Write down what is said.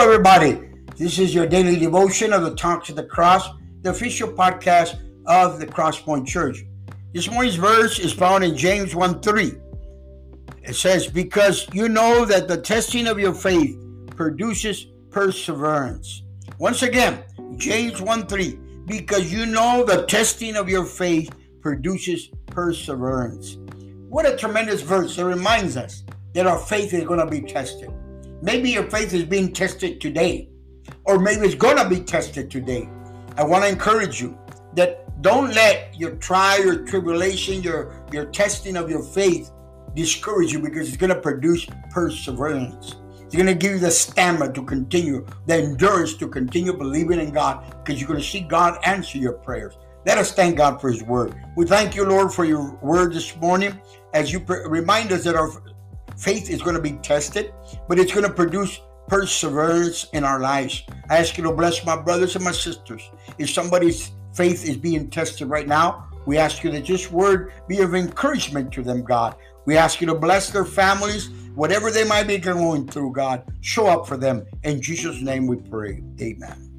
everybody. This is your daily devotion of the Talks of the Cross, the official podcast of the Crosspoint Church. This morning's verse is found in James 1 3. It says, Because you know that the testing of your faith produces perseverance. Once again, James 1 3. Because you know the testing of your faith produces perseverance. What a tremendous verse. It reminds us that our faith is going to be tested. Maybe your faith is being tested today, or maybe it's going to be tested today. I want to encourage you that don't let your trial, your tribulation, your, your testing of your faith discourage you because it's going to produce perseverance. It's going to give you the stamina to continue, the endurance to continue believing in God because you're going to see God answer your prayers. Let us thank God for His word. We thank you, Lord, for your word this morning as you remind us that our faith is going to be tested, but it's going to produce perseverance in our lives. I ask you to bless my brothers and my sisters. If somebody's faith is being tested right now, we ask you that this word be of encouragement to them, God. We ask you to bless their families, whatever they might be going through, God. Show up for them. In Jesus' name we pray. Amen.